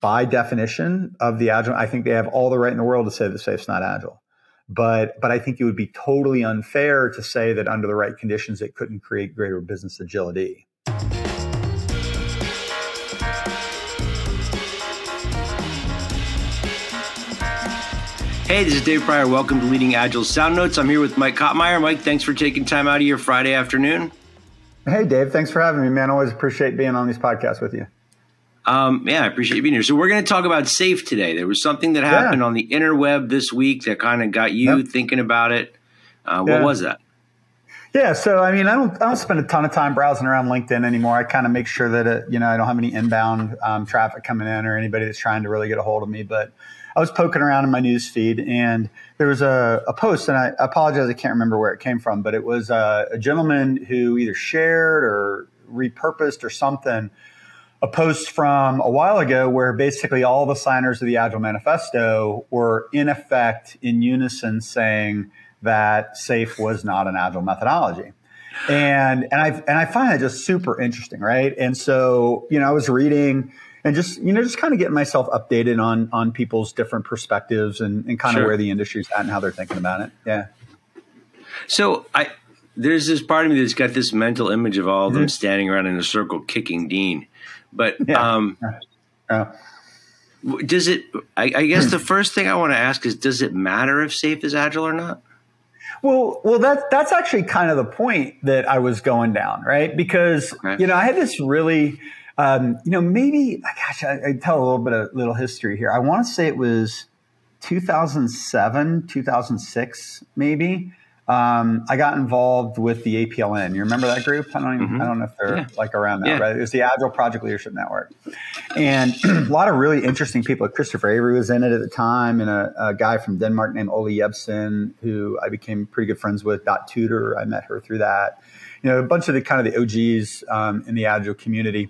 by definition of the agile, I think they have all the right in the world to say that SAFE's not agile. But but I think it would be totally unfair to say that under the right conditions it couldn't create greater business agility. Hey, this is Dave Prior. Welcome to Leading Agile Sound Notes. I'm here with Mike Cottmeyer. Mike, thanks for taking time out of your Friday afternoon. Hey, Dave. Thanks for having me, man. Always appreciate being on these podcasts with you. Um, yeah, I appreciate you being here. So we're going to talk about SAFE today. There was something that happened yeah. on the interweb this week that kind of got you yep. thinking about it. Uh, what yeah. was that? Yeah, so I mean, I don't, I don't spend a ton of time browsing around LinkedIn anymore. I kind of make sure that it, you know I don't have any inbound um, traffic coming in or anybody that's trying to really get a hold of me. But I was poking around in my news feed and there was a, a post, and I apologize, I can't remember where it came from, but it was a, a gentleman who either shared or repurposed or something a post from a while ago where basically all the signers of the Agile Manifesto were in effect in unison saying that SAFE was not an Agile methodology. And and I and I find that just super interesting, right? And so, you know, I was reading and just you know just kind of getting myself updated on on people's different perspectives and, and kind sure. of where the industry's at and how they're thinking about it yeah so i there's this part of me that's got this mental image of all of them mm-hmm. standing around in a circle kicking dean but yeah. um yeah. does it I, I guess the first thing i want to ask is does it matter if safe is agile or not well, well, that's that's actually kind of the point that I was going down, right? Because okay. you know I had this really um, you know, maybe, gosh, I, I tell a little bit of little history here. I want to say it was 2007, 2006, maybe. Um, I got involved with the APLN. You remember that group? I don't even, mm-hmm. I don't know if they're yeah. like around now, yeah. right? It was the Agile Project Leadership Network, and a lot of really interesting people. Christopher Avery was in it at the time, and a, a guy from Denmark named Ole Jepsen, who I became pretty good friends with. Dot Tudor, I met her through that. You know, a bunch of the kind of the OGs um, in the Agile community.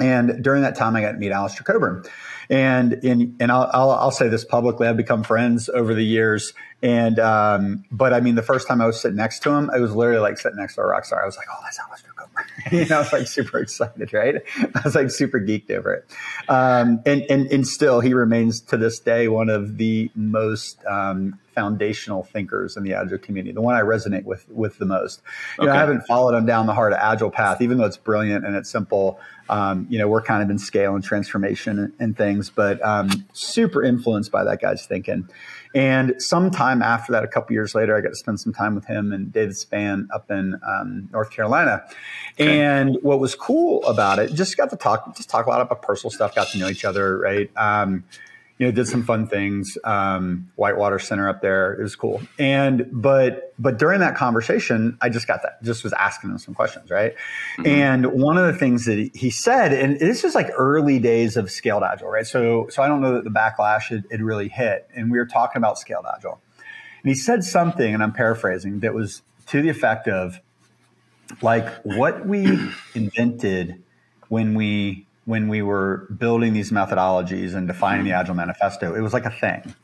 And during that time, I got to meet Alistair Cockburn. And in, and I'll, I'll, I'll, say this publicly, I've become friends over the years. And, um, but I mean, the first time I was sitting next to him, it was literally like sitting next to a rock star. I was like, oh, that's Alistair Cockburn. you know, I was like super excited, right? I was like super geeked over it. Um, and, and, and still, he remains to this day one of the most, um, foundational thinkers in the agile community, the one I resonate with with the most. You okay. know, I haven't followed him down the hard agile path, even though it's brilliant and it's simple. Um, you know, we're kind of in scale and transformation and, and things, but um, super influenced by that guy's thinking. And sometime after that, a couple years later, I got to spend some time with him and David Spann up in um, North Carolina. Okay. And what was cool about it, just got to talk, just talk a lot about personal stuff, got to know each other, right? Um, you know, did some fun things. Um, Whitewater Center up there, it was cool. And but but during that conversation, I just got that, just was asking him some questions, right? Mm-hmm. And one of the things that he said, and this is like early days of scaled agile, right? So so I don't know that the backlash had, had really hit, and we were talking about scaled agile, and he said something, and I'm paraphrasing, that was to the effect of, like what we invented when we when we were building these methodologies and defining the Agile Manifesto, it was like a thing,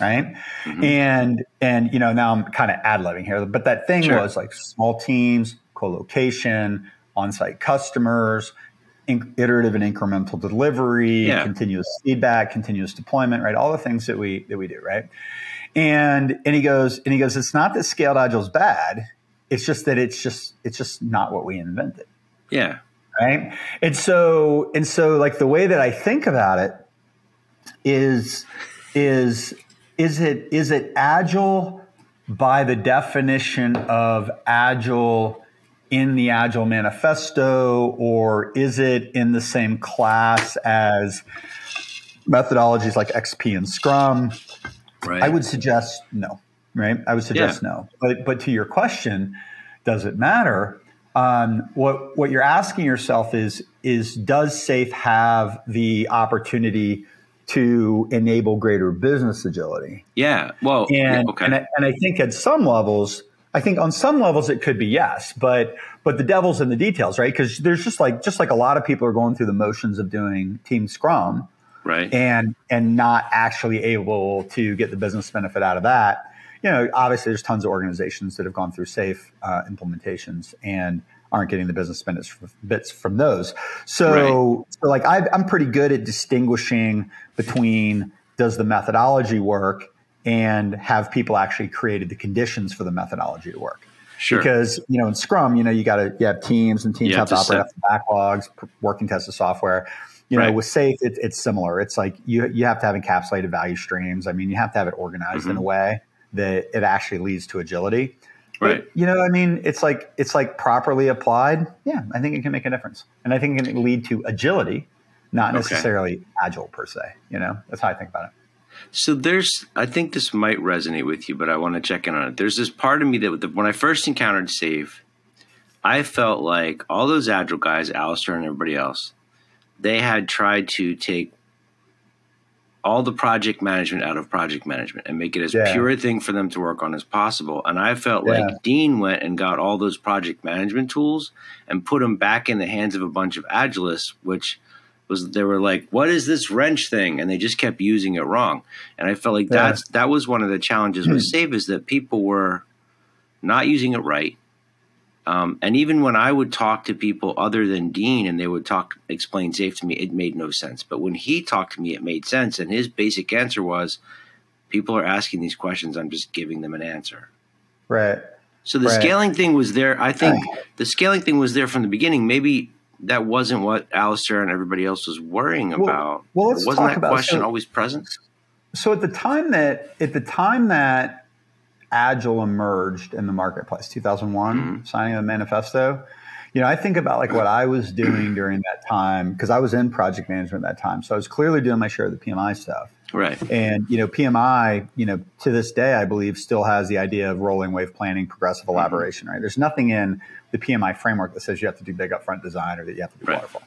right? Mm-hmm. And and you know now I'm kind of ad libbing here, but that thing sure. was like small teams, co-location, on-site customers, in- iterative and incremental delivery, yeah. continuous feedback, continuous deployment, right? All the things that we that we do, right? And and he goes and he goes, it's not that scaled agile is bad. It's just that it's just it's just not what we invented. Yeah right? And so and so like the way that i think about it is is is it is it agile by the definition of agile in the agile manifesto or is it in the same class as methodologies like xp and scrum? Right. i would suggest no right? I would suggest yeah. no. But but to your question does it matter um, what what you're asking yourself is is does Safe have the opportunity to enable greater business agility? Yeah. Well, and okay. and I, and I think at some levels, I think on some levels it could be yes, but but the devil's in the details, right? Because there's just like just like a lot of people are going through the motions of doing Team Scrum, right? And and not actually able to get the business benefit out of that you know, obviously there's tons of organizations that have gone through safe uh, implementations, and aren't getting the business bits from those. So, right. so like i am pretty good at distinguishing between does the methodology work and have people actually created the conditions for the methodology to work. Sure. Because you know in Scrum, you know you got to you have teams and teams you have, have to, to operate backlogs, working test the software. You know, right. with Safe, it, it's similar. It's like you you have to have encapsulated value streams. I mean, you have to have it organized mm-hmm. in a way that it actually leads to agility. Right. But, you know, I mean, it's like it's like properly applied. Yeah, I think it can make a difference, and I think it can lead to agility, not necessarily okay. agile per se. You know, that's how I think about it. So there's, I think this might resonate with you, but I want to check in on it. There's this part of me that when I first encountered SAFe, I felt like all those agile guys, Alistair and everybody else, they had tried to take all the project management out of project management and make it as yeah. pure a thing for them to work on as possible. And I felt yeah. like Dean went and got all those project management tools and put them back in the hands of a bunch of agilists, which was they were like, "What is this wrench thing?" And they just kept using it wrong. And I felt like yeah. that's that was one of the challenges with hmm. SAFe is that people were not using it right. Um, and even when I would talk to people other than Dean and they would talk, explain safe to me, it made no sense. But when he talked to me, it made sense. And his basic answer was people are asking these questions. I'm just giving them an answer. Right. So the right. scaling thing was there. I think right. the scaling thing was there from the beginning. Maybe that wasn't what Alistair and everybody else was worrying well, about. Well, let's wasn't talk that about, question so, always present? So at the time that at the time that Agile emerged in the marketplace, 2001, mm-hmm. signing the manifesto. You know, I think about like what I was doing during that time because I was in project management at that time. So I was clearly doing my share of the PMI stuff. Right. And, you know, PMI, you know, to this day, I believe still has the idea of rolling wave planning, progressive mm-hmm. elaboration, right? There's nothing in the PMI framework that says you have to do big upfront design or that you have to do right. waterfall.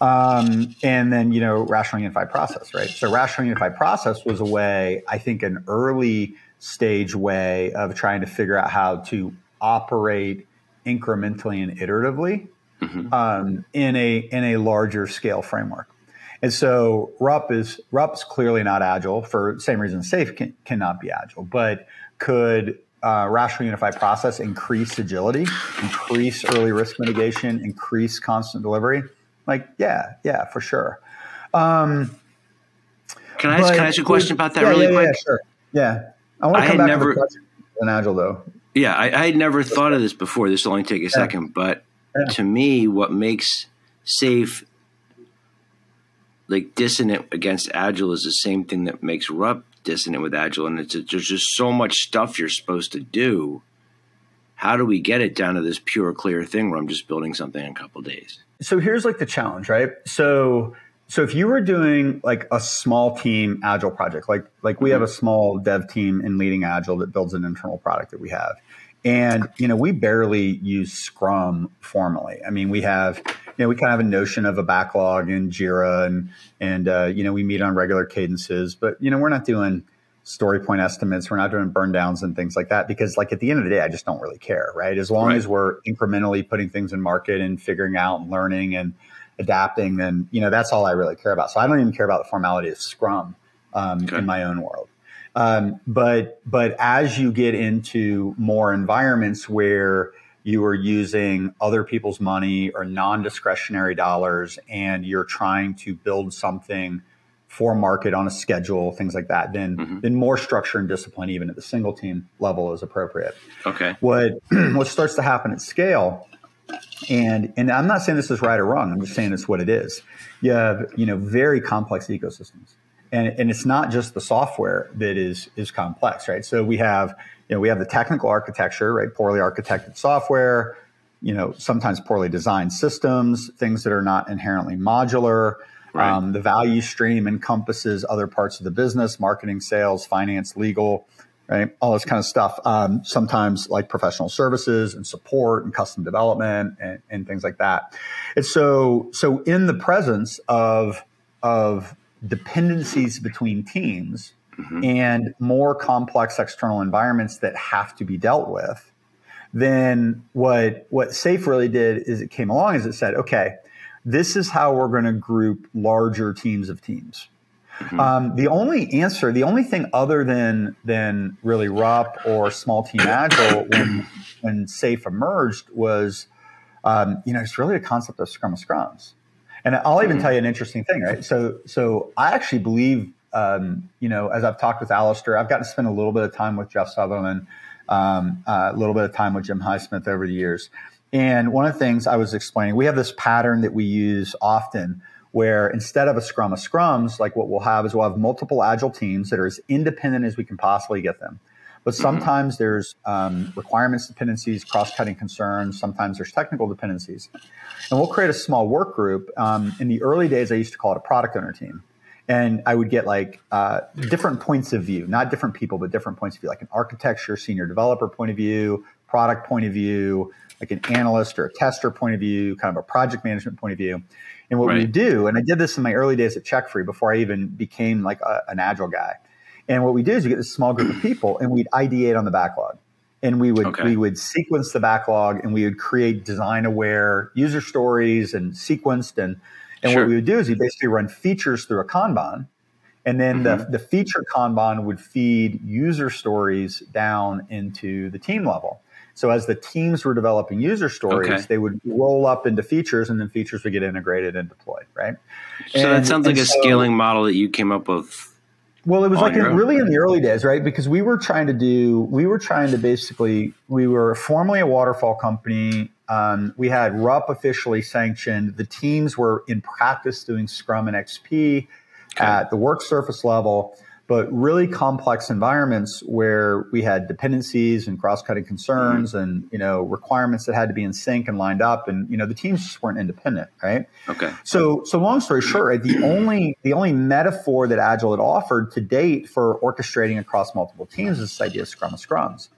Um, and then, you know, rational unified process, right? So rational unified process was a way, I think, an early stage way of trying to figure out how to operate incrementally and iteratively mm-hmm. um, in a in a larger scale framework. And so RUP is RUP's clearly not agile for same reason Safe can, cannot be agile, but could uh, rational unified process increase agility, increase early risk mitigation, increase constant delivery? Like, yeah, yeah, for sure. Um, can I ask, can I ask a question about that yeah, really yeah, quick? Yeah, sure. Yeah. I want to come back never, to the agile though. Yeah, I, I had never thought of this before. This will only take a yeah. second, but yeah. to me, what makes safe like dissonant against agile is the same thing that makes RUP dissonant with agile, and it's there's just so much stuff you're supposed to do. How do we get it down to this pure, clear thing where I'm just building something in a couple days? So here's like the challenge, right? So so if you were doing like a small team agile project, like like we have a small dev team in leading agile that builds an internal product that we have. And you know, we barely use Scrum formally. I mean, we have you know, we kind of have a notion of a backlog in Jira and and uh, you know, we meet on regular cadences, but you know, we're not doing story point estimates, we're not doing burn downs and things like that because like at the end of the day, I just don't really care, right? As long right. as we're incrementally putting things in market and figuring out and learning and adapting, then you know that's all I really care about. So I don't even care about the formality of Scrum um, okay. in my own world. Um, but but as you get into more environments where you are using other people's money or non-discretionary dollars, and you're trying to build something for market on a schedule, things like that, then mm-hmm. then more structure and discipline, even at the single team level, is appropriate. Okay. What what starts to happen at scale and and I'm not saying this is right or wrong. I'm just saying it's what it is. You have you know very complex ecosystems, and and it's not just the software that is is complex, right? So we have you know we have the technical architecture, right? Poorly architected software, you know sometimes poorly designed systems, things that are not inherently modular. Right. Um, the value stream encompasses other parts of the business, marketing, sales, finance, legal right? All this kind of stuff. Um, sometimes like professional services and support and custom development and, and, things like that. And so, so in the presence of of dependencies between teams mm-hmm. and more complex external environments that have to be dealt with, then what what Safe really did is it came along as it said, okay, this is how we're going to group larger teams of teams Mm-hmm. Um, the only answer, the only thing other than than really RUP or small team agile when when Safe emerged was um, you know, it's really a concept of scrum of scrums. And I'll even mm-hmm. tell you an interesting thing, right? So, so I actually believe, um, you know, as I've talked with Alistair, I've gotten to spend a little bit of time with Jeff Sutherland, um, uh, a little bit of time with Jim Highsmith over the years. And one of the things I was explaining, we have this pattern that we use often where instead of a scrum of scrums, like what we'll have is we'll have multiple agile teams that are as independent as we can possibly get them. But mm-hmm. sometimes there's um, requirements dependencies, cross-cutting concerns. Sometimes there's technical dependencies, and we'll create a small work group. Um, in the early days, I used to call it a product owner team, and I would get like uh, different points of view, not different people, but different points of view, like an architecture, senior developer point of view, product point of view, like an analyst or a tester point of view, kind of a project management point of view. And what right. we do, and I did this in my early days at CheckFree before I even became like a, an agile guy. And what we do is we get this small group of people and we'd ideate on the backlog. And we would okay. we would sequence the backlog and we would create design aware user stories and sequenced and and sure. what we would do is we basically run features through a Kanban. And then mm-hmm. the, the feature Kanban would feed user stories down into the team level. So as the teams were developing user stories, okay. they would roll up into features, and then features would get integrated and deployed. Right. So and, that sounds like a so, scaling model that you came up with. Well, it was like in, really in the early days, right? Because we were trying to do, we were trying to basically, we were formerly a waterfall company. Um, we had RUP officially sanctioned. The teams were in practice doing Scrum and XP okay. at the work surface level but really complex environments where we had dependencies and cross-cutting concerns mm-hmm. and you know requirements that had to be in sync and lined up and you know the teams just weren't independent right okay so so long story short right, the only the only metaphor that agile had offered to date for orchestrating across multiple teams is this idea of scrum of scrums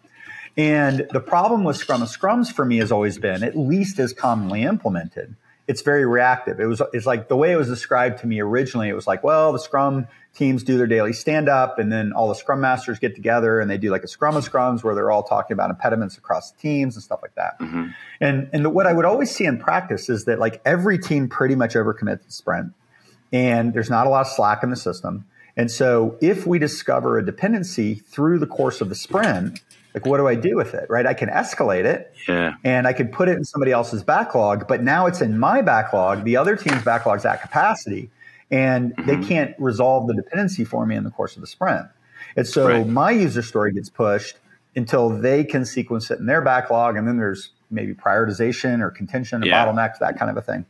and the problem with scrum of scrums for me has always been at least as commonly implemented it's very reactive. It was it's like the way it was described to me originally. It was like, well, the Scrum teams do their daily stand up, and then all the Scrum masters get together and they do like a Scrum of Scrums where they're all talking about impediments across teams and stuff like that. Mm-hmm. And and what I would always see in practice is that like every team pretty much overcommits the sprint, and there's not a lot of slack in the system. And so if we discover a dependency through the course of the sprint, like, what do I do with it? Right? I can escalate it yeah. and I could put it in somebody else's backlog, but now it's in my backlog. The other team's backlog's at capacity and mm-hmm. they can't resolve the dependency for me in the course of the sprint. And so right. my user story gets pushed until they can sequence it in their backlog. And then there's maybe prioritization or contention or yeah. bottlenecks, that kind of a thing.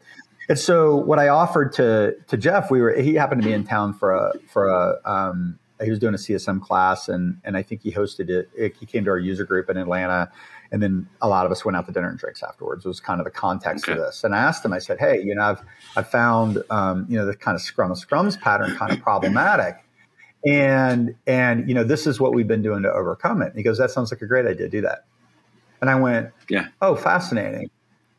And so what I offered to to Jeff, we were he happened to be in town for a for a um, he was doing a CSM class, and and I think he hosted it. He came to our user group in Atlanta, and then a lot of us went out to dinner and drinks afterwards. It Was kind of the context okay. of this. And I asked him. I said, "Hey, you know, I've I've found um, you know the kind of scrum of scrums pattern kind of problematic." And and you know this is what we've been doing to overcome it. And he goes, "That sounds like a great idea. Do that." And I went, "Yeah, oh, fascinating."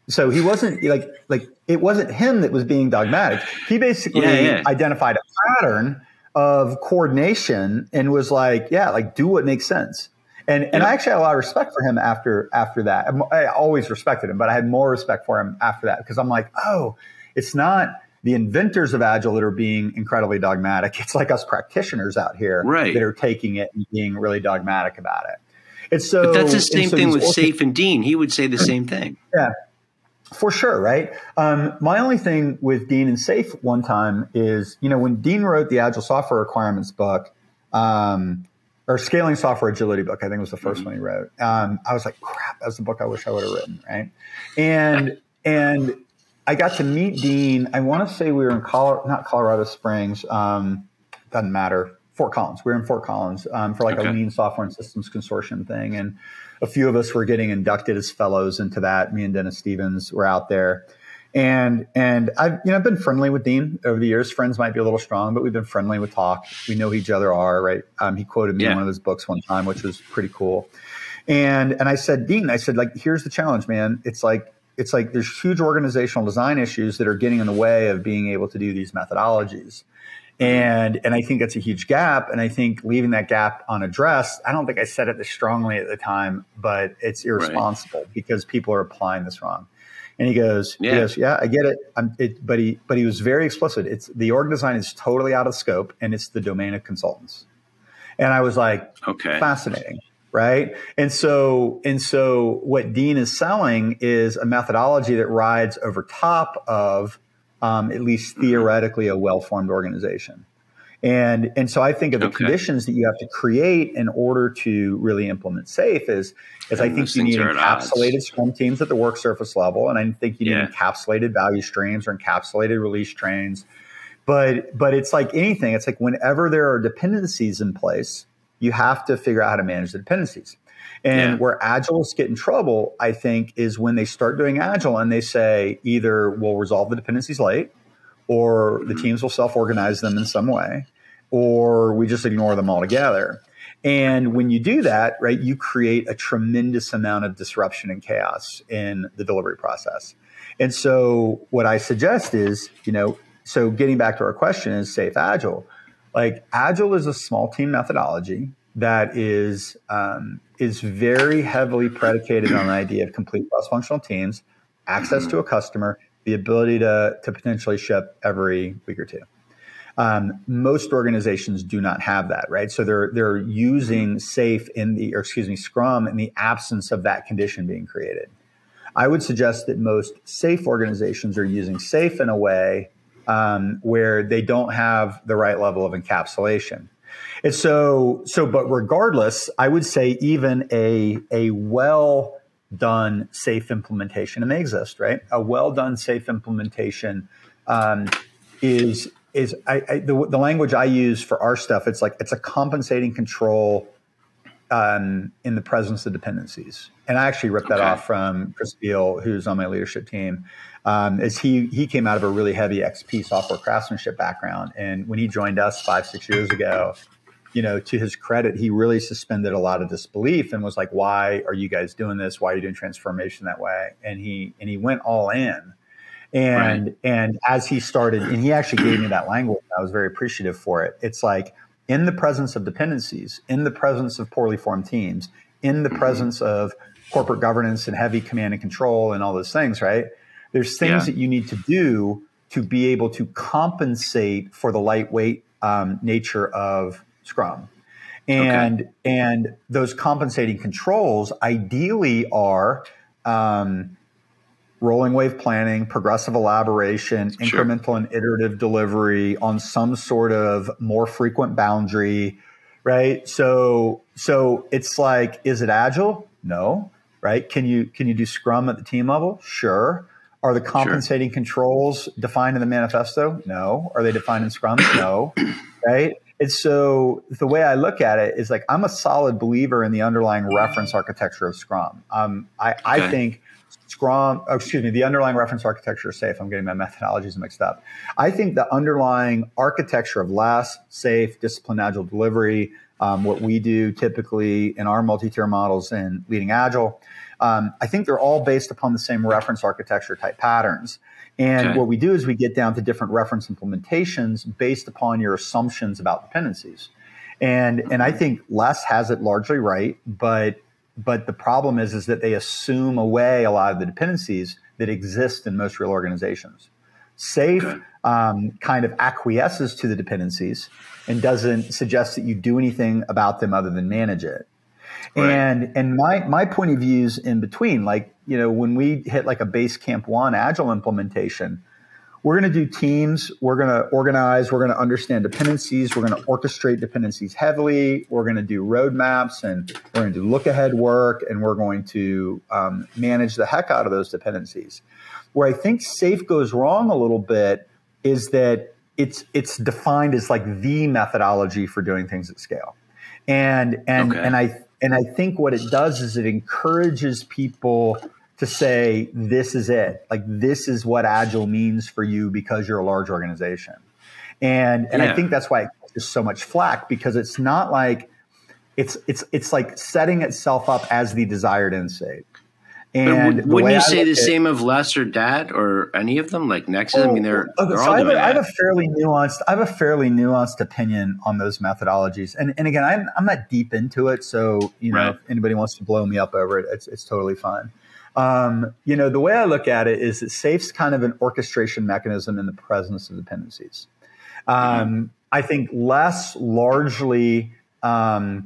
So he wasn't like like it wasn't him that was being dogmatic. He basically yeah, yeah. identified a pattern of coordination and was like, yeah, like do what makes sense. And and I actually had a lot of respect for him after after that. I always respected him, but I had more respect for him after that because I'm like, oh, it's not the inventors of agile that are being incredibly dogmatic. It's like us practitioners out here right. that are taking it and being really dogmatic about it. It's so but that's the same so thing with Safe and Dean. He would say the same thing. Yeah. For sure, right? Um, my only thing with Dean and Safe one time is, you know, when Dean wrote the Agile Software Requirements book, um, or Scaling Software Agility book, I think was the 1st mm-hmm. one he wrote. Um, I was like, crap, that's the book I wish I would have written, right? And and I got to meet Dean. I want to say we were in Colorado, not Colorado Springs. Um, doesn't matter. Fort Collins. We were in Fort Collins um, for like okay. a lean software and systems consortium thing, and a few of us were getting inducted as fellows into that. Me and Dennis Stevens were out there. And and I've you know I've been friendly with Dean over the years. Friends might be a little strong, but we've been friendly with talk. We know who each other are, right? Um, he quoted me yeah. in one of his books one time, which was pretty cool. And and I said, Dean, I said, like, here's the challenge, man. It's like it's like there's huge organizational design issues that are getting in the way of being able to do these methodologies. And and I think that's a huge gap. And I think leaving that gap unaddressed, I don't think I said it this strongly at the time, but it's irresponsible right. because people are applying this wrong. And he goes, yeah. he goes, yeah, I get it. it. But he but he was very explicit. It's the org design is totally out of scope, and it's the domain of consultants. And I was like, okay, fascinating. right? And so, and so what Dean is selling is a methodology that rides over top of um, at least mm-hmm. theoretically a well-formed organization. And, and so I think of the okay. conditions that you have to create in order to really implement SAFe is, is I think you need encapsulated scrum teams at the work surface level. And I think you need yeah. encapsulated value streams or encapsulated release trains. But, but it's like anything. It's like whenever there are dependencies in place, you have to figure out how to manage the dependencies. And yeah. where agilists get in trouble, I think, is when they start doing agile and they say either we'll resolve the dependencies late, or the teams will self organize them in some way, or we just ignore them altogether. And when you do that, right, you create a tremendous amount of disruption and chaos in the delivery process. And so, what I suggest is, you know, so getting back to our question is SAFe agile. Like agile is a small team methodology that is um, is very heavily predicated on the idea of complete cross-functional teams, access to a customer, the ability to, to potentially ship every week or two. Um, most organizations do not have that, right? So they're they're using SAFe in the, or excuse me, Scrum in the absence of that condition being created. I would suggest that most SAFe organizations are using SAFe in a way um, where they don't have the right level of encapsulation. And so, so, but regardless, I would say even a, a well done SAFe implementation, and they exist, right? A well done SAFe implementation um, is is I, I, the, the language I use for our stuff. It's like it's a compensating control um, in the presence of dependencies. And I actually ripped that okay. off from Chris Beall, who's on my leadership team. Um, is he he came out of a really heavy XP software craftsmanship background, and when he joined us five six years ago, you know, to his credit, he really suspended a lot of disbelief and was like, "Why are you guys doing this? Why are you doing transformation that way?" And he and he went all in. And right. and as he started, and he actually gave me that language, I was very appreciative for it. It's like in the presence of dependencies, in the presence of poorly formed teams, in the mm-hmm. presence of corporate governance and heavy command and control and all those things, right? There's things yeah. that you need to do to be able to compensate for the lightweight um, nature of Scrum. And okay. and those compensating controls ideally are um, rolling wave planning, progressive elaboration, sure. incremental and iterative delivery on some sort of more frequent boundary, right? So so it's like, is it agile? No, right? Can you can you do Scrum at the team level? Sure. Are the compensating sure. controls defined in the manifesto? No. Are they defined in Scrum? No. right? And so the way I look at it is like I'm a solid believer in the underlying reference architecture of Scrum. Um, I, okay. I think Scrum, oh, excuse me, the underlying reference architecture of SAFe. I'm getting my methodologies mixed up. I think the underlying architecture of LeSS, SAFe, discipline, agile delivery, um, what we do typically in our multi-tier models in leading agile, um, I think they're all based upon the same reference architecture type patterns. And okay. what we do is we get down to different reference implementations based upon your assumptions about dependencies. And and I think LeSS has it largely right, but but the problem is is that they assume away a lot of the dependencies that exist in most real organizations. SAFe okay. um, kind of acquiesces to the dependencies and doesn't suggest that you do anything about them other than manage it. Right. And and my my point of view is in between. Like you know, when we hit like a base camp one agile implementation, we're going to do teams. We're going to organize. We're going to understand dependencies. We're going to orchestrate dependencies heavily. We're going to do roadmaps and we're going to do look ahead work, and we're going to um, manage the heck out of those dependencies. Where I think SAFe goes wrong a little bit is that it's it's defined as like the methodology for doing things at scale, and and okay. and I and I think what it does is it encourages people to say, this is it. Like, this is what Agile means for you because you're a large organization. And, and yeah. I think that's why it gets so much flack because it's not like, it's, it's, it's like setting itself up as the desired end state. And wouldn't you say the same of LeSS or DAD or any of them, like Nexus? Oh, I mean, they're, okay, they're so all I have, doing a, I have a fairly nuanced, I have a fairly nuanced opinion on those methodologies. And, and again, I'm, I'm not deep into it, so you know, right. if anybody wants to blow me up over it, it's, it's totally fine. Um, you know, the way I look at it is that SAFe's kind of an orchestration mechanism in the presence of dependencies. Um, mm-hmm. I think LeSS largely um,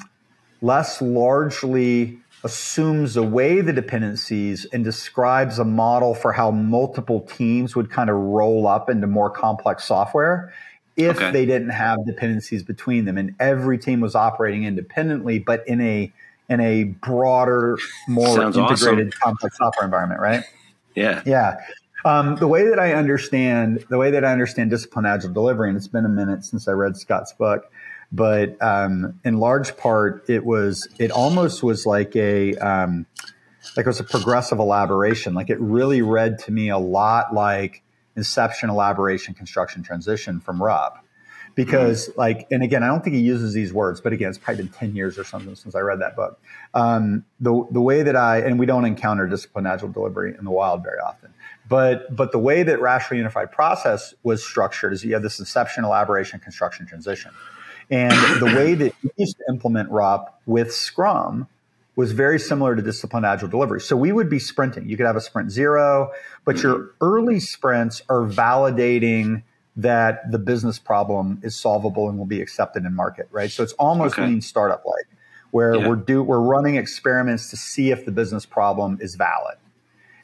less largely assumes away the dependencies and describes a model for how multiple teams would kind of roll up into more complex software if okay. they didn't have dependencies between them and every team was operating independently but in a in a broader more Sounds integrated awesome. complex software environment right yeah yeah um, the way that i understand the way that i understand discipline agile delivery and it's been a minute since i read scott's book but um, in large part, it was it almost was like a um, like it was a progressive elaboration. Like it really read to me a lot like inception, elaboration, construction, transition from RUP. Because mm-hmm. like, and again, I don't think he uses these words, but again, it's probably been ten years or something since I read that book. Um, the the way that I and we don't encounter discipline agile delivery in the wild very often. But but the way that rational unified process was structured is you have this inception, elaboration, construction, transition. And the way that we used to implement RUP with Scrum was very similar to disciplined agile delivery. So we would be sprinting. You could have a sprint zero, but your early sprints are validating that the business problem is solvable and will be accepted in market, right? So it's almost okay. lean startup like, where yeah. we're do we're running experiments to see if the business problem is valid.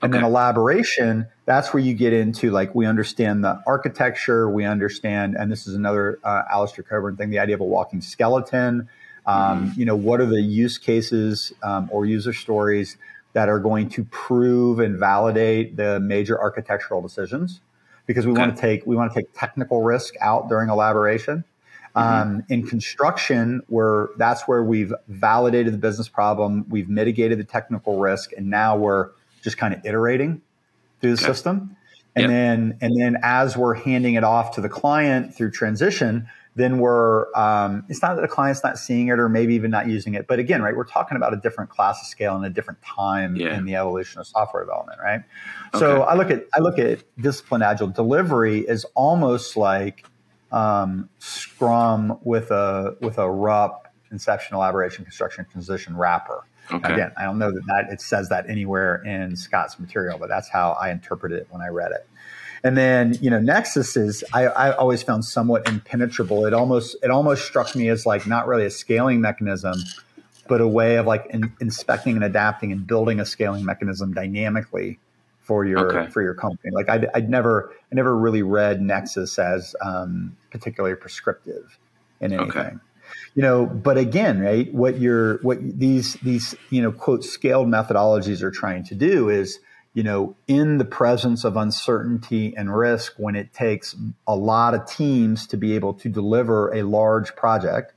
And okay. then elaboration, that's where you get into like we understand the architecture, we understand, and this is another uh, Alistair Cockburn thing, the idea of a walking skeleton. Um, mm-hmm. You know, what are the use cases um, or user stories that are going to prove and validate the major architectural decisions? Because we okay. want to take we want to take technical risk out during elaboration. Mm-hmm. Um, in construction, where that's where we've validated the business problem, we've mitigated the technical risk, and now we're just kind of iterating through the okay. system. And yep. then, and then as we're handing it off to the client through transition, then we're, um, it's not that the client's not seeing it or maybe even not using it. But again, right, we're talking about a different class of scale and a different time yeah. in the evolution of software development, right? Okay. So I look at, I look at discipline agile delivery is almost like, um, Scrum with a, with a RUP inception, elaboration, construction, transition wrapper. Okay. Again, I don't know that, that it says that anywhere in Scott's material, but that's how I interpreted it when I read it. And then, you know, Nexus is I, I always found somewhat impenetrable. It almost it almost struck me as like not really a scaling mechanism, but a way of like in, inspecting and adapting and building a scaling mechanism dynamically for your okay. for your company. Like I'd, I'd never I never really read Nexus as um, particularly prescriptive in anything. Okay you know but again right what you're what these these you know quote scaled methodologies are trying to do is you know in the presence of uncertainty and risk when it takes a lot of teams to be able to deliver a large project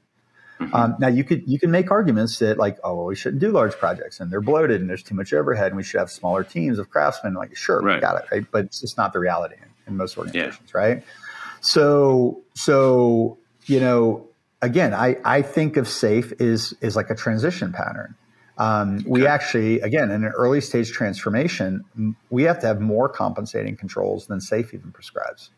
mm-hmm. um, now you could you can make arguments that like oh well, we shouldn't do large projects and they're bloated and there's too much overhead and we should have smaller teams of craftsmen like sure right. we got it right but it's just not the reality in, in most organizations yeah. right so so you know again, I, I think of SAFe is is like a transition pattern. Um, we actually, again, in an early stage transformation, we have to have more compensating controls than SAFe even prescribes.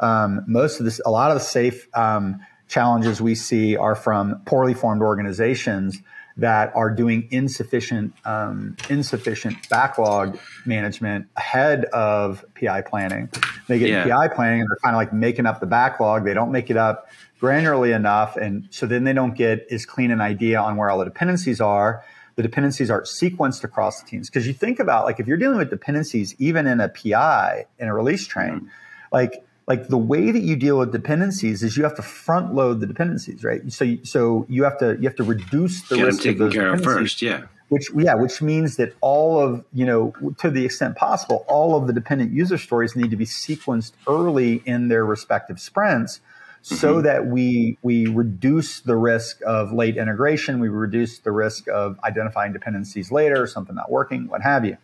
Um, most of this, a lot of the SAFe um, challenges we see are from poorly formed organizations that are doing insufficient um, insufficient backlog management ahead of PI planning. They get yeah. PI planning and they're kind of like making up the backlog. They don't make it up granularly enough, and so then they don't get as clean an idea on where all the dependencies are. The dependencies aren't sequenced across the teams because you think about like if you're dealing with dependencies, even in a PI in a release train, like like the way that you deal with dependencies is you have to front load the dependencies, right? So so you have to you have to reduce the Get risk of care of first, yeah. Which yeah, which means that all of you know to the extent possible, all of the dependent user stories need to be sequenced early in their respective sprints so mm-hmm. that we we reduce the risk of late integration, we reduce the risk of identifying dependencies later, something not working, what have you.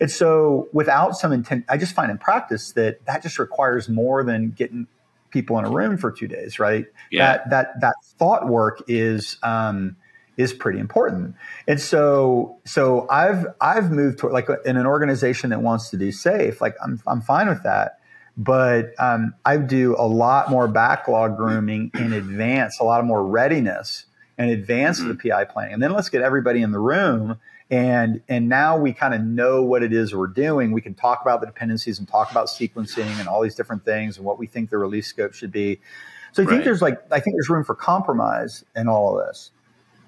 And so without some intent, I just find in practice that that just requires more than getting people in a room for two days, right? Yeah. That that that thought work is um, is pretty important. And so so I've I've moved to like in an organization that wants to do SAFe, like I'm I'm fine with that but um, I do a lot more backlog grooming in advance, a lot of more readiness in advance mm-hmm. of the PI planning. And then let's get everybody in the room. And, and now we kind of know what it is we're doing. We can talk about the dependencies and talk about sequencing and all these different things and what we think the release scope should be. So I right. think there's like, I think there's room for compromise in all of this.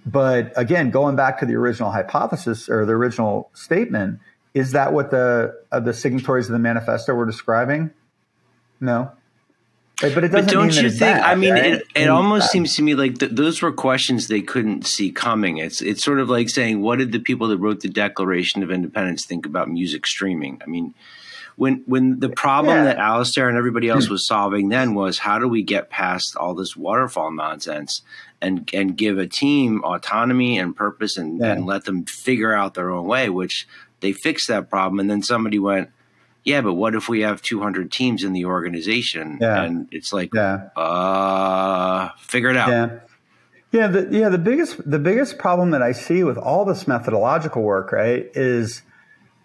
but again, going back to the original hypothesis or the original statement, is that what the uh, the signatories of the manifesto were describing? No. But it doesn't. But don't you think? Bad, I mean, right? it, it almost seems to me like th- those were questions they couldn't see coming. It's it's sort of like saying, what did the people that wrote the Declaration of Independence think about music streaming? I mean, when when the problem yeah. that Alistair and everybody else hmm. was solving then was how do we get past all this waterfall nonsense and and give a team autonomy and purpose and, yeah. and let them figure out their own way, which they fixed that problem, and then somebody went yeah, but what if we have 200 teams in the organization? Yeah. And it's like, yeah. uh, figure it out. Yeah. Yeah, the, yeah. The biggest the biggest problem that I see with all this methodological work, right, is,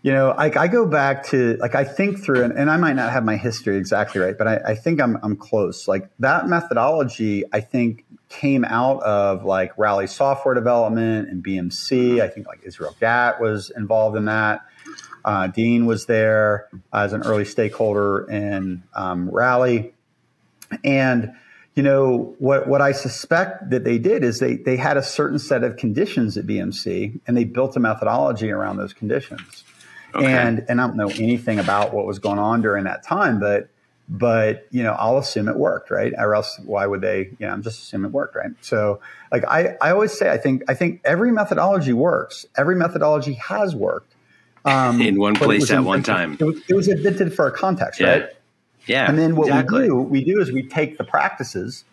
you know, like I go back to like I think through, and, and I might not have my history exactly right, but I, I think I'm I'm close. Like that methodology, I think came out of like Rally software development and BMC. I think like Israel Gat was involved in that. Uh, Dean was there as an early stakeholder in um, Rally. And, you know, what, what I suspect that they did is they, they had a certain set of conditions at BMC and they built a methodology around those conditions. Okay. And, and I don't know anything about what was going on during that time, but, but, you know, I'll assume it worked, right? Or else why would they, you know, I'm just assuming it worked, right? So like I, I always say, I think, I think every methodology works. Every methodology has worked um, in one place at one time. It was, it was, invented for a context, yeah. right? Yeah. And then what exactly. we do, we do is we take the practices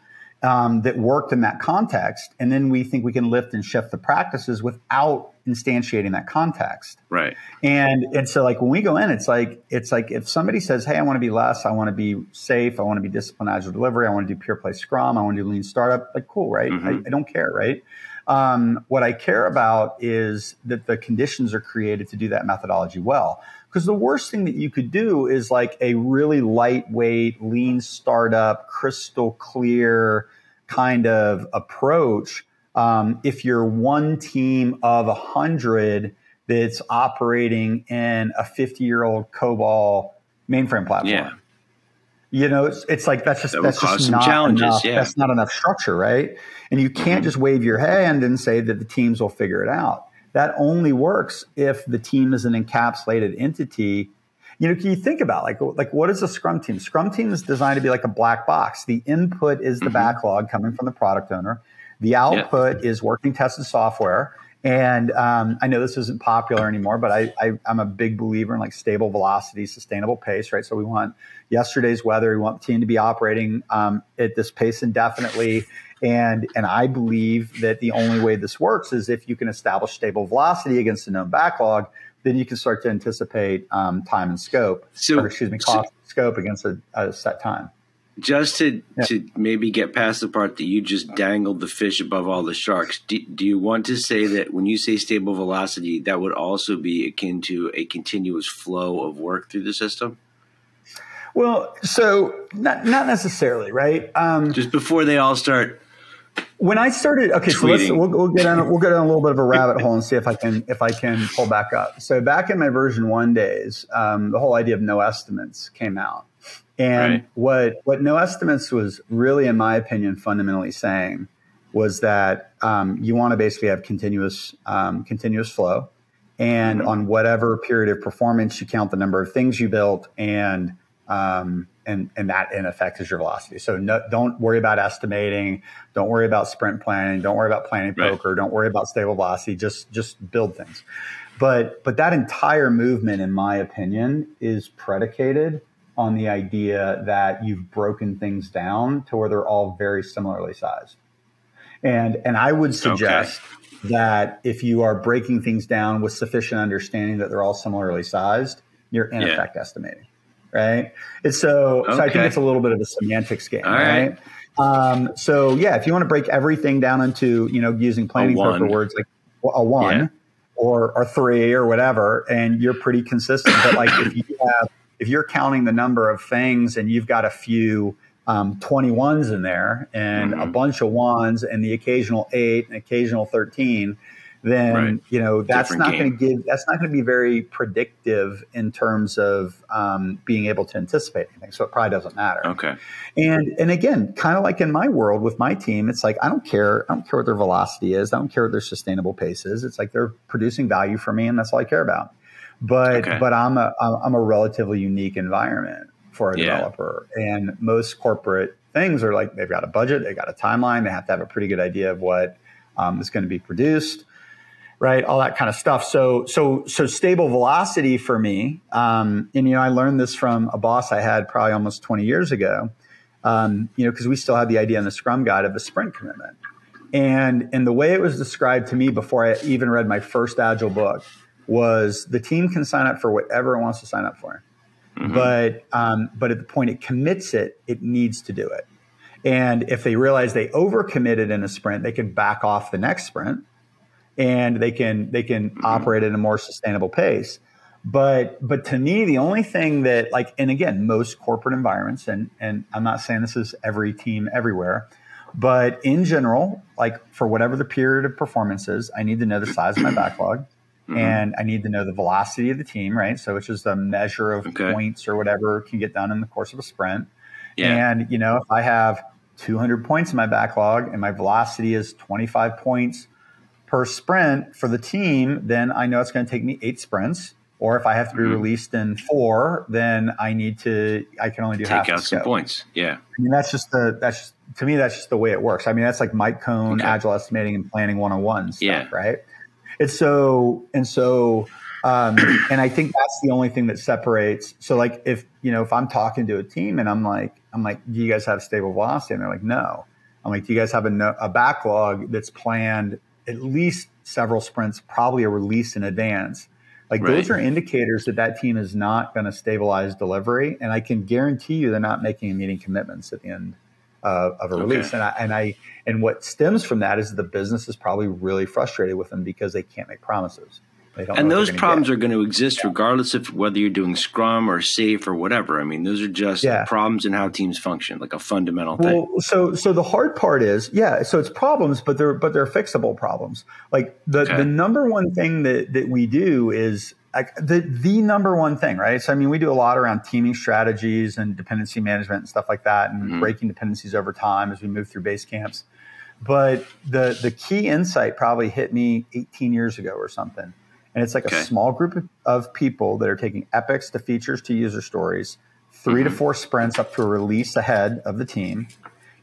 um, that worked in that context, and then we think we can lift and shift the practices without instantiating that context. Right. And and so like when we go in, it's like it's like if somebody says, "Hey, I want to be less. I want to be safe. I want to be disciplined agile delivery. I want to do pure play Scrum. I want to do lean startup." Like, cool, right? Mm-hmm. I, I don't care, right? Um, what I care about is that the conditions are created to do that methodology well. Because the worst thing that you could do is like a really lightweight, lean startup, crystal clear kind of approach. Um, if you're one team of a hundred that's operating in a 50 year old COBOL mainframe platform. Yeah. You know, it's, it's like that's just that that's just not challenges. Enough, yeah. That's not enough structure, right? And you can't mm-hmm. just wave your hand and say that the teams will figure it out. That only works if the team is an encapsulated entity. You know, can you think about like like what is a Scrum team? Scrum team is designed to be like a black box. The input is the mm-hmm. backlog coming from the product owner. The output yeah. is working tested software. And um, I know this isn't popular anymore, but I, I, am a big believer in like stable velocity, sustainable pace, right? So we want yesterday's weather. We want the team to be operating um, at this pace indefinitely. And, and I believe that the only way this works is if you can establish stable velocity against a known backlog, then you can start to anticipate um, time and scope, so, or excuse me, cost so, scope against a, a set time just to yeah. to maybe get past the part that you just dangled the fish above all the sharks do, do, you want to say that when you say stable velocity that would also be akin to a continuous flow of work through the system well so not not necessarily right um, just before they all start when I started, okay, so let's we'll, we'll, get on we'll get on a little bit of a rabbit hole and see if I can if I can pull back up. So back in my VersionOne days, um, the whole idea of no estimates came out, and right. what what no estimates was really, in my opinion, fundamentally saying was that um, you want to basically have continuous um, continuous flow, and mm-hmm. on whatever period of performance, you count the number of things you built, and um, and and that in effect is your velocity. So no, don't worry about estimating, don't worry about sprint planning, don't worry about planning right. poker, don't worry about stable velocity. Just just build things. But but that entire movement, in my opinion, is predicated on the idea that you've broken things down to where they're all very similarly sized. And and I would suggest okay. that if you are breaking things down with sufficient understanding that they're all similarly sized, you're in yeah. effect estimating. Right. And so, okay. so I think it's a little bit of a semantics game, all right? right? Um, so yeah, if you want to break everything down into, you know, using planning poker words like a one yeah. or or three or whatever, and you're pretty consistent. But like if you have if you're counting the number of things and you've got a few um, 21s in there and mm-hmm. a bunch of ones and the occasional eight and occasional 13, then right. you know that's Different not going to give that's not going to be very predictive in terms of um, being able to anticipate anything. So it probably doesn't matter. Okay. And and again, kind of like in my world with my team, it's like I don't care. I don't care what their velocity is. I don't care what their sustainable pace is. It's like they're producing value for me, and that's all I care about. But okay. but I'm a I'm a relatively unique environment for a yeah. developer, and most corporate things are like they've got a budget, they've got a timeline, they have to have a pretty good idea of what um, is going to be produced right? All that kind of stuff. So, so, so stable velocity for me. Um, and you know, I learned this from a boss I had probably almost 20 years ago. Um, you know, because we still had the idea in the Scrum Guide of a sprint commitment, and and the way it was described to me before I even read my first Agile book was the team can sign up for whatever it wants to sign up for, mm-hmm. but um, but at the point it commits it, it needs to do it. And if they realize they overcommitted in a sprint, they can back off the next sprint and they can they can mm-hmm. operate at a more sustainable pace. But but to me, the only thing that like, and again, most corporate environments, and and I'm not saying this is every team everywhere, but in general, like for whatever the period of performance is, I need to know the size of my backlog. Mm-hmm. And I need to know the velocity of the team, right? So, which is the measure of okay. points or whatever can get done in the course of a sprint. Yeah. And, you know, if I have 200 points in my backlog and my velocity is 25 points per sprint for the team, then I know it's going to take me eight sprints. Or if I have to be mm-hmm. released in four, then I need to. I can only do take half out some points. Yeah, I mean that's just the that's just, to me that's just the way it works. I mean that's like Mike Cohn, okay. agile estimating and planning one on one stuff, yeah. right? It's so and so, um, and I think that's the only thing that separates. So like if you know if I'm talking to a team and I'm like I'm like, do you guys have stable velocity? And they're like, no. I'm like, do you guys have a, no, a backlog that's planned at least several sprints, probably a release in advance. Like right. those are indicators that that team is not going to stabilize delivery, and I can guarantee you they're not making meeting commitments at the end uh, of a okay. release. And I, and I and what stems from that is the business is probably really frustrated with them because they can't make promises and those problems get. are going to exist yeah. regardless of whether you're doing Scrum or SAFe or whatever. I mean, those are just yeah. problems in how teams function, like a fundamental well, thing. So, so the hard part is, yeah, so it's problems, but they're but they're fixable problems. Like the okay. the number one thing that that we do is like the the number one thing, right? So I mean, we do a lot around teaming strategies and dependency management and stuff like that, and mm-hmm. breaking dependencies over time as we move through base camps. But the the key insight probably hit me 18 years ago or something and it's like okay. a small group of people that are taking epics to features to user stories, 3 mm-hmm. to four sprints up to a release ahead of the team.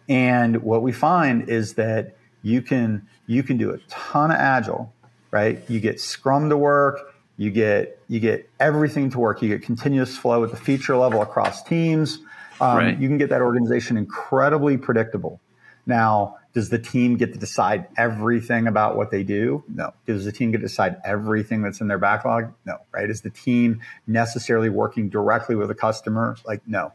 And what we find is that you can you can do a ton of agile, right? You get Scrum to work, you get you get everything to work. You get continuous flow at the feature level across teams. Um, right. You can get that organization incredibly predictable. Now, does the team get to decide everything about what they do? No. Does the team get to decide everything that's in their backlog? No. Right? Is the team necessarily working directly with a customer? Like, no.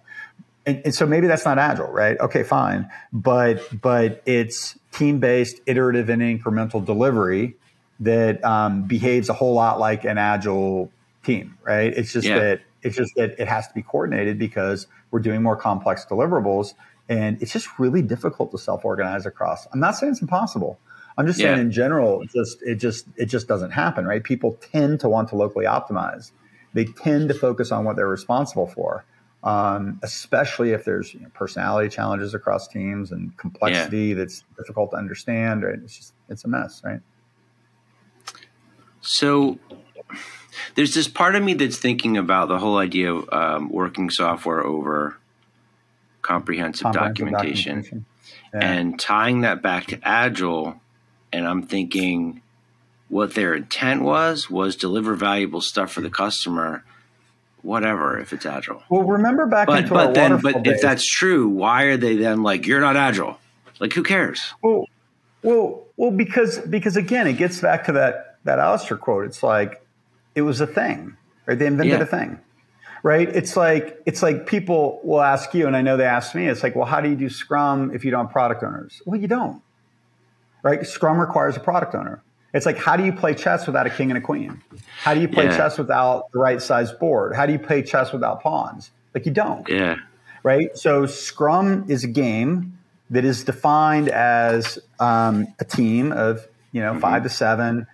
And, and so maybe that's not agile, right? Okay, fine. But but it's team based, iterative, and incremental delivery that um, behaves a whole lot like an agile team, right? It's just yeah. that it's just that it has to be coordinated because we're doing more complex deliverables and it's just really difficult to self-organize across. I'm not saying it's impossible. I'm just yeah. saying in general, it just it just it just doesn't happen, right? People tend to want to locally optimize. They tend to focus on what they're responsible for, um, especially if there's you know, personality challenges across teams and complexity yeah. that's difficult to understand. Right? It's just it's a mess, right? So there's this part of me that's thinking about the whole idea of um, working software over comprehensive, comprehensive documentation, documentation. Yeah. and tying that back to agile and i'm thinking what their intent was was deliver valuable stuff for the customer whatever if it's agile well remember back but, but then but days. if that's true why are they then like you're not agile like who cares well well well because because again it gets back to that that Alistair quote it's like it was a thing right they invented yeah. a thing right? It's like it's like people will ask you, and I know they ask me. It's like, well, how do you do Scrum if you don't have product owners? Well, you don't, right? Scrum requires a product owner. It's like, how do you play chess without a king and a queen? How do you play yeah. chess without the right size board? How do you play chess without pawns? Like you don't. Yeah. Right. So Scrum is a game that is defined as um, a team of you know mm-hmm. five to seven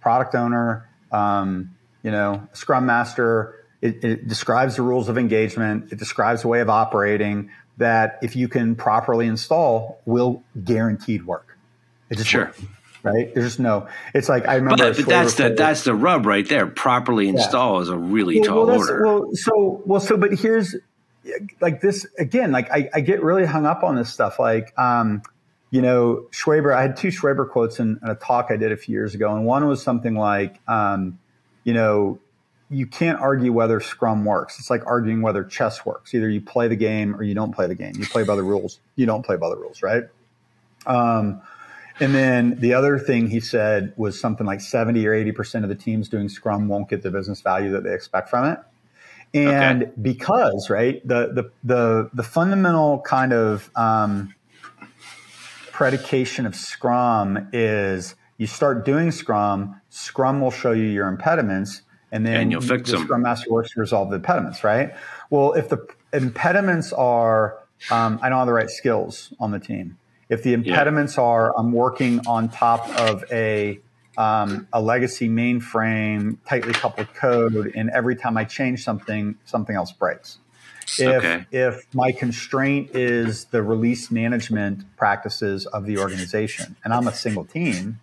product owner, um, you know, scrum master. It, it, describes the rules of engagement. It describes a way of operating that if you can properly install will guaranteed work. It just sure. Works, right? There's just no. It's like I remember. But, but that's the that's the rub right there. Properly install yeah. is a really well, tall well, order. Well, so well, so but here's like this again. Like I, I get really hung up on this stuff. Like um, you know, Schwaber. I had two Schwaber quotes in, in, a talk I did a few years ago, and one was something like, um, you know, you can't argue whether Scrum works. It's like arguing whether chess works. Either you play the game or you don't play the game. You play by the rules. You don't play by the rules, right? Um, and then the other thing he said was something like 70 or 80% of the teams doing Scrum won't get the business value that they expect from it. And okay. because, right, the, the, the, the fundamental kind of um, predication of Scrum is you start doing Scrum, Scrum will show you your impediments, and then and you'll fix the them. Scrum Master works to resolve the impediments, right? Well, if the impediments are um, I don't have the right skills on the team, if the impediments yeah. are I'm working on top of a um, a legacy mainframe, tightly coupled code, and every time I change something, something else breaks. If, okay. if my constraint is the release management practices of the organization, and I'm a single team,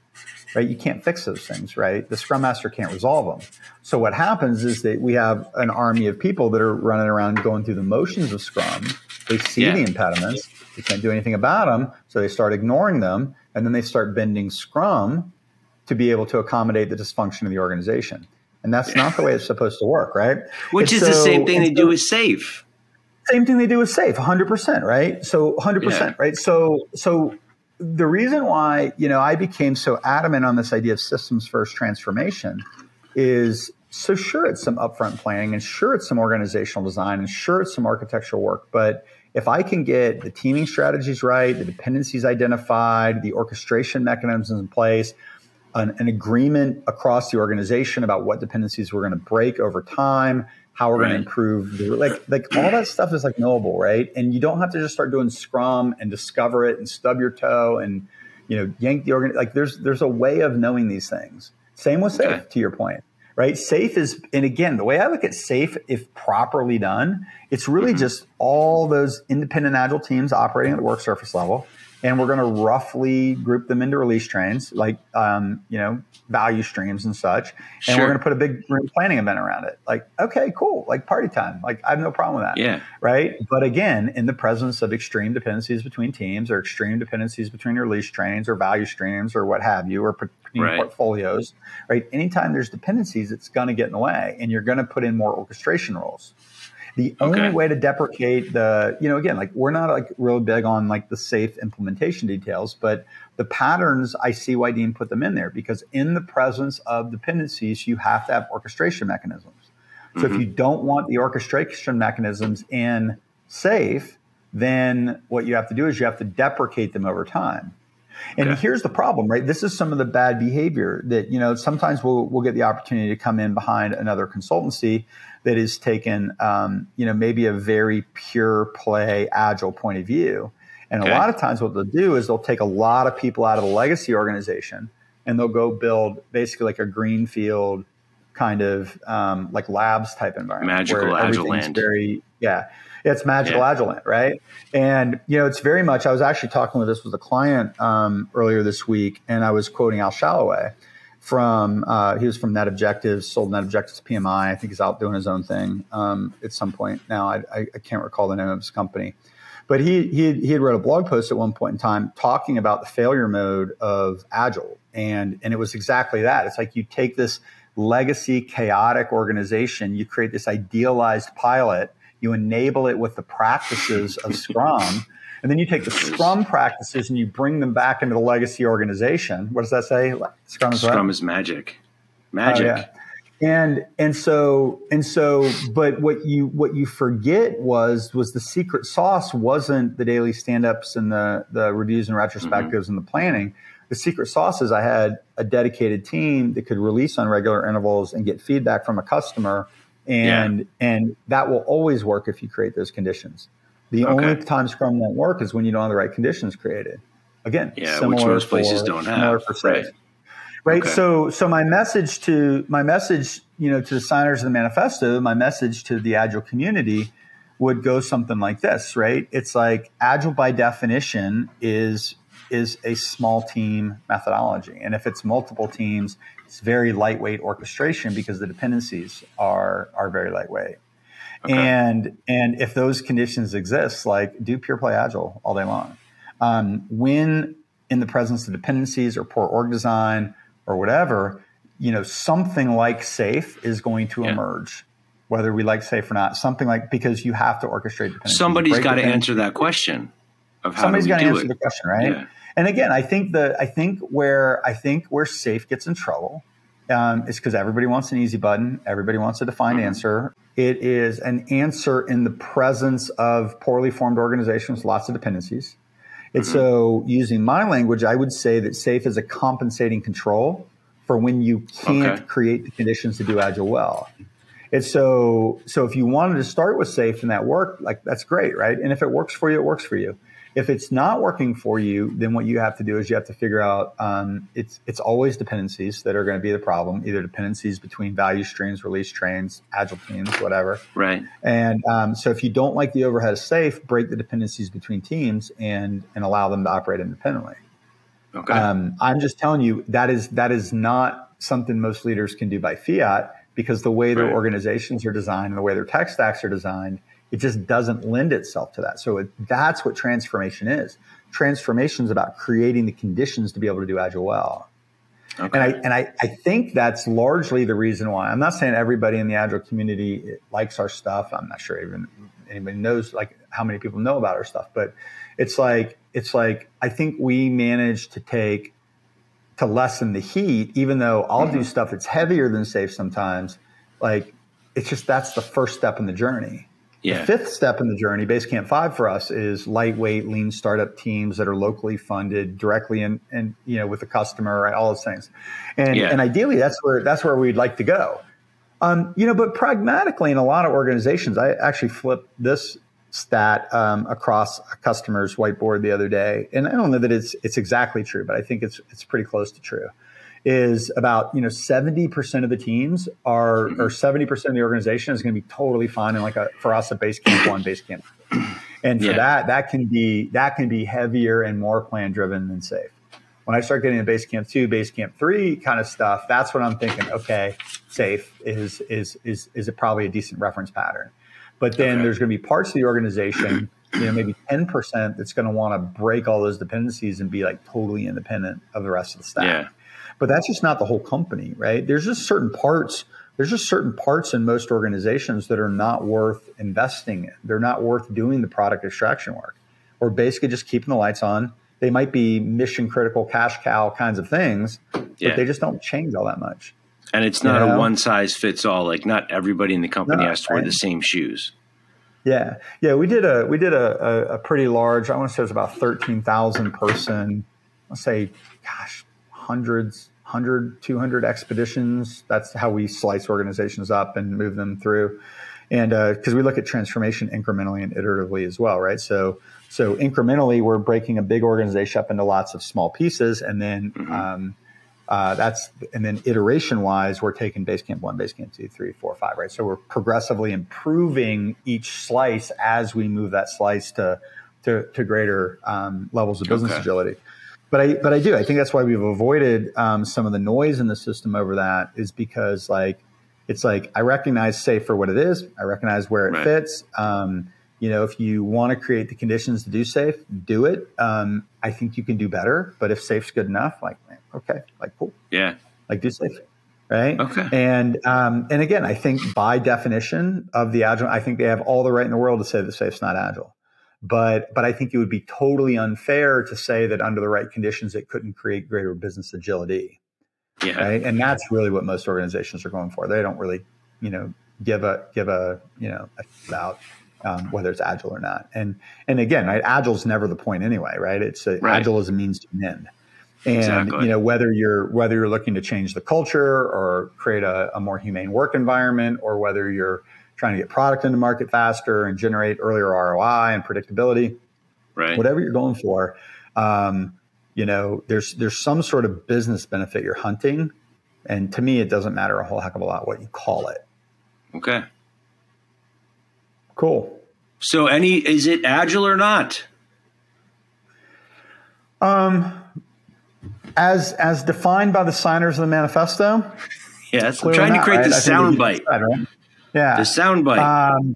right? You can't fix those things, right? The Scrum Master can't resolve them. So what happens is that we have an army of people that are running around going through the motions of Scrum. They see yeah. the impediments, they can't do anything about them, so they start ignoring them, and then they start bending Scrum to be able to accommodate the dysfunction of the organization. And that's not the way it's supposed to work, right? Which and is so, the same thing they so, do with SAFe. Same thing they do with SAFe, 100%, right? So 100%, yeah. right? So so the reason why you know I became so adamant on this idea of systems first transformation is so sure it's some upfront planning and sure it's some organizational design and sure it's some architectural work, but if I can get the teaming strategies right, the dependencies identified, the orchestration mechanisms in place, an, an agreement across the organization about what dependencies we're going to break over time, how we're right. going to improve the, like like all that stuff is like knowable right and you don't have to just start doing scrum and discover it and stub your toe and you know yank the organ like there's there's a way of knowing these things same with SAFe okay. to your point right SAFe is and again the way i look at SAFe if properly done it's really mm-hmm. just all those independent agile teams operating at the work surface level and we're going to roughly group them into release trains, like um, you know value streams and such. And sure. we're going to put a big planning event around it. Like, okay, cool, like party time. Like, I have no problem with that. Yeah. Right. But again, in the presence of extreme dependencies between teams, or extreme dependencies between release trains, or value streams, or what have you, or right. portfolios, right? Anytime there's dependencies, it's going to get in the way, and you're going to put in more orchestration rules. The only okay. way to deprecate the, you know, again, like we're not like real big on like the SAFe implementation details, but the patterns, I see why Dean put them in there because in the presence of dependencies, you have to have orchestration mechanisms. So mm-hmm. if you don't want the orchestration mechanisms in SAFe, then what you have to do is you have to deprecate them over time. And okay. here's the problem, right? This is some of the bad behavior that, you know, sometimes we'll, we'll get the opportunity to come in behind another consultancy that is taken, um, you know, maybe a very pure play agile point of view. And okay. a lot of times, what they'll do is they'll take a lot of people out of the legacy organization and they'll go build basically like a greenfield kind of um, like labs type environment. Magical agile land. Very, yeah, it's magical yeah. agile right? And you know, it's very much. I was actually talking with this with a client um, earlier this week, and I was quoting Al Shalloway from uh, he was from Net Objectives, sold Net Objectives PMI. I think he's out doing his own thing um, at some point now. I, I, I, can't recall the name of his company, but he he had, he had wrote a blog post at one point in time talking about the failure mode of Agile, and and it was exactly that. It's like you take this legacy chaotic organization, you create this idealized pilot, you enable it with the practices of Scrum. And then you take the Scrum practices and you bring them back into the legacy organization. What does that say? Scrum is Scrum is magic. Magic. Oh, yeah. And and so and so, but what you what you forget was was the secret sauce wasn't the daily stand-ups and the the reviews and retrospectives mm-hmm. and the planning. The secret sauce is I had a dedicated team that could release on regular intervals and get feedback from a customer and yeah. and that will always work if you create those conditions. The okay. only time Scrum won't work is when you don't have the right conditions created. Again, yeah, which most places don't have. For right. right? Okay. So, so my message to my message, you know, to the signers of the manifesto, my message to the agile community would go something like this, right? It's like agile by definition is is a small team methodology, and if it's multiple teams, it's very lightweight orchestration because the dependencies are are very lightweight. Okay. And and if those conditions exist, like do pure play agile all day long. Um, when in the presence of dependencies or poor org design or whatever, you know, something like SAFe is going to yeah. emerge, whether we like SAFe or not. Something like because you have to orchestrate dependencies. Somebody's got to answer that question of how Somebody's got to answer it. the question, right? Yeah. And again, I think the I think where I think where SAFe gets in trouble um, is because everybody wants an easy button. Everybody wants a defined mm-hmm. answer. It is an answer in the presence of poorly formed organizations, lots of dependencies. And mm-hmm. so, using my language, I would say that SAFe is a compensating control for when you can't okay. create the conditions to do Agile well. And so, so if you wanted to start with SAFe and that worked, like that's great, right? And if it works for you, it works for you. If it's not working for you, then what you have to do is you have to figure out um, it's it's always dependencies that are going to be the problem. Either dependencies between value streams, release trains, agile teams, whatever. Right. And um, so if you don't like the overhead of SAFe, break the dependencies between teams and and allow them to operate independently. Okay. Um, I'm just telling you that is that is not something most leaders can do by fiat because the way their right. organizations are designed and the way their tech stacks are designed it just doesn't lend itself to that. So it, that's what transformation is. Transformation is about creating the conditions to be able to do agile well. Okay. And I and I, I think that's largely the reason why. I'm not saying everybody in the agile community likes our stuff. I'm not sure even anybody knows like how many people know about our stuff, but it's like it's like I think we managed to take to lessen the heat, even though I'll mm-hmm. do stuff that's heavier than SAFe sometimes. Like it's just that's the first step in the journey. Yeah. The fifth step in the journey, Basecamp Five for us, is lightweight, lean startup teams that are locally funded directly and and you know with the customer, right? All those things, and yeah. and ideally that's where that's where we'd like to go. Um, you know, but pragmatically, in a lot of organizations, I actually flipped this stat um, across a customer's whiteboard the other day, and I don't know that it's it's exactly true, but I think it's it's pretty close to true is about you know 70% of the teams are mm-hmm. or 70% of the organization is going to be totally fine in like a for us a base camp one base camp and for yeah. that that can be that can be heavier and more plan driven than SAFe when i start getting the Basecamp 2 base camp 3 kind of stuff that's what i'm thinking okay SAFe is is is is it probably a decent reference pattern but then okay. there's going to be parts of the organization you know maybe 10% that's going to want to break all those dependencies and be like totally independent of the rest of the staff yeah but that's just not the whole company, right? There's just certain parts. There's just certain parts in most organizations that are not worth investing in. They're not worth doing the product extraction work, or basically just keeping the lights on. They might be mission critical, cash cow kinds of things, yeah. but they just don't change all that much. And it's not you know? a one size fits all. Like not everybody in the company no, has to wear the same shoes. Yeah, yeah. We did a we did a, a, a pretty large. I want to say it was about thirteen thousand person. Let's say, gosh, hundreds, 100, 200 expeditions. That's how we slice organizations up and move them through. And because uh, we look at transformation incrementally and iteratively as well, right? So, so incrementally, we're breaking a big organization up into lots of small pieces, and then mm-hmm. um, uh, that's and then iteration wise, we're taking Basecamp one, Basecamp two, three, four, five, right? So we're progressively improving each slice as we move that slice to to, to greater um, levels of business okay. agility but I but I do. I think that's why we've avoided um, some of the noise in the system over that is because like it's like I recognize SAFe for what it is. I recognize where it right. fits. Um, you know, if you want to create the conditions to do SAFe, do it. Um, I think you can do better. But if SAFe's good enough, like okay, like cool, yeah, like do SAFe, right? Okay. And um, and again, I think by definition of the agile, I think they have all the right in the world to say that SAFe's not agile. But but I think it would be totally unfair to say that under the right conditions it couldn't create greater business agility. Yeah. Right? And that's really what most organizations are going for. They don't really, you know, give a give a you know about um, whether it's agile or not. And and again, right, agile is never the point anyway, right? It's a, right. agile is a means to an end. And exactly. you know whether you're whether you're looking to change the culture or create a, a more humane work environment, or whether you're trying to get product into market faster and generate earlier ROI and predictability. Right. Whatever you're going for, um, you know, there's there's some sort of business benefit you're hunting, and to me, it doesn't matter a whole heck of a lot what you call it. Okay. Cool. So, any is it agile or not? Um, as as defined by the signers of the manifesto. Yes, I'm trying to create right? the sound bite. right? Yeah, the sound bite. Um,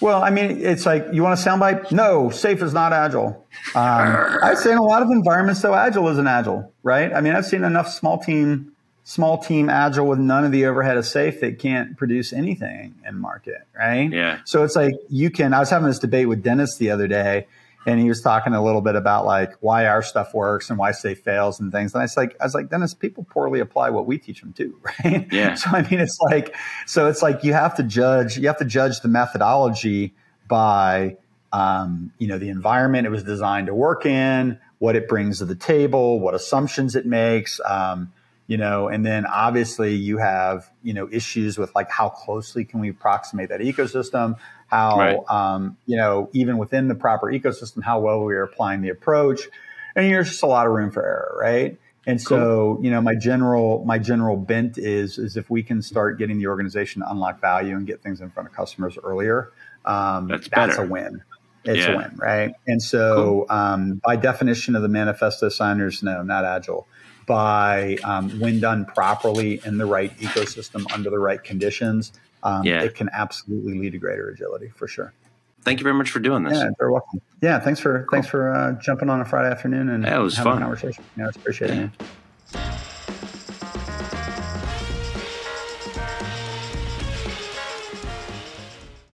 well, I mean, it's like you want a soundbite? No, SAFe is not agile. Um, I'd say in a lot of environments, though, agile isn't agile, right? I mean, I've seen enough small team, small team agile with none of the overhead of SAFe that can't produce anything in market, right? Yeah. So it's like you can. I was having this debate with Dennis the other day, and he was talking a little bit about like why our stuff works and why SAFe fails and things. And I was like, I was like, Dennis, people poorly apply what we teach them too, right? Yeah. So I mean, it's like, so it's like you have to judge, you have to judge the methodology by, um, you know, the environment it was designed to work in, what it brings to the table, what assumptions it makes. Um, you know, and then obviously you have, you know, issues with like how closely can we approximate that ecosystem? How right. um, you know even within the proper ecosystem how well we are applying the approach and there's just a lot of room for error right and so cool. you know my general my general bent is is if we can start getting the organization to unlock value and get things in front of customers earlier um, that's, that's a win it's yeah. a win right and so cool. um, by definition of the manifesto signers no not agile by um, when done properly in the right ecosystem under the right conditions um, yeah. it can absolutely lead to greater agility for sure. Thank you very much for doing this. Yeah, you're welcome. Yeah, thanks for cool. thanks for uh, jumping on a Friday afternoon and yeah, it was having fun. a conversation. Yeah, I appreciate yeah. it.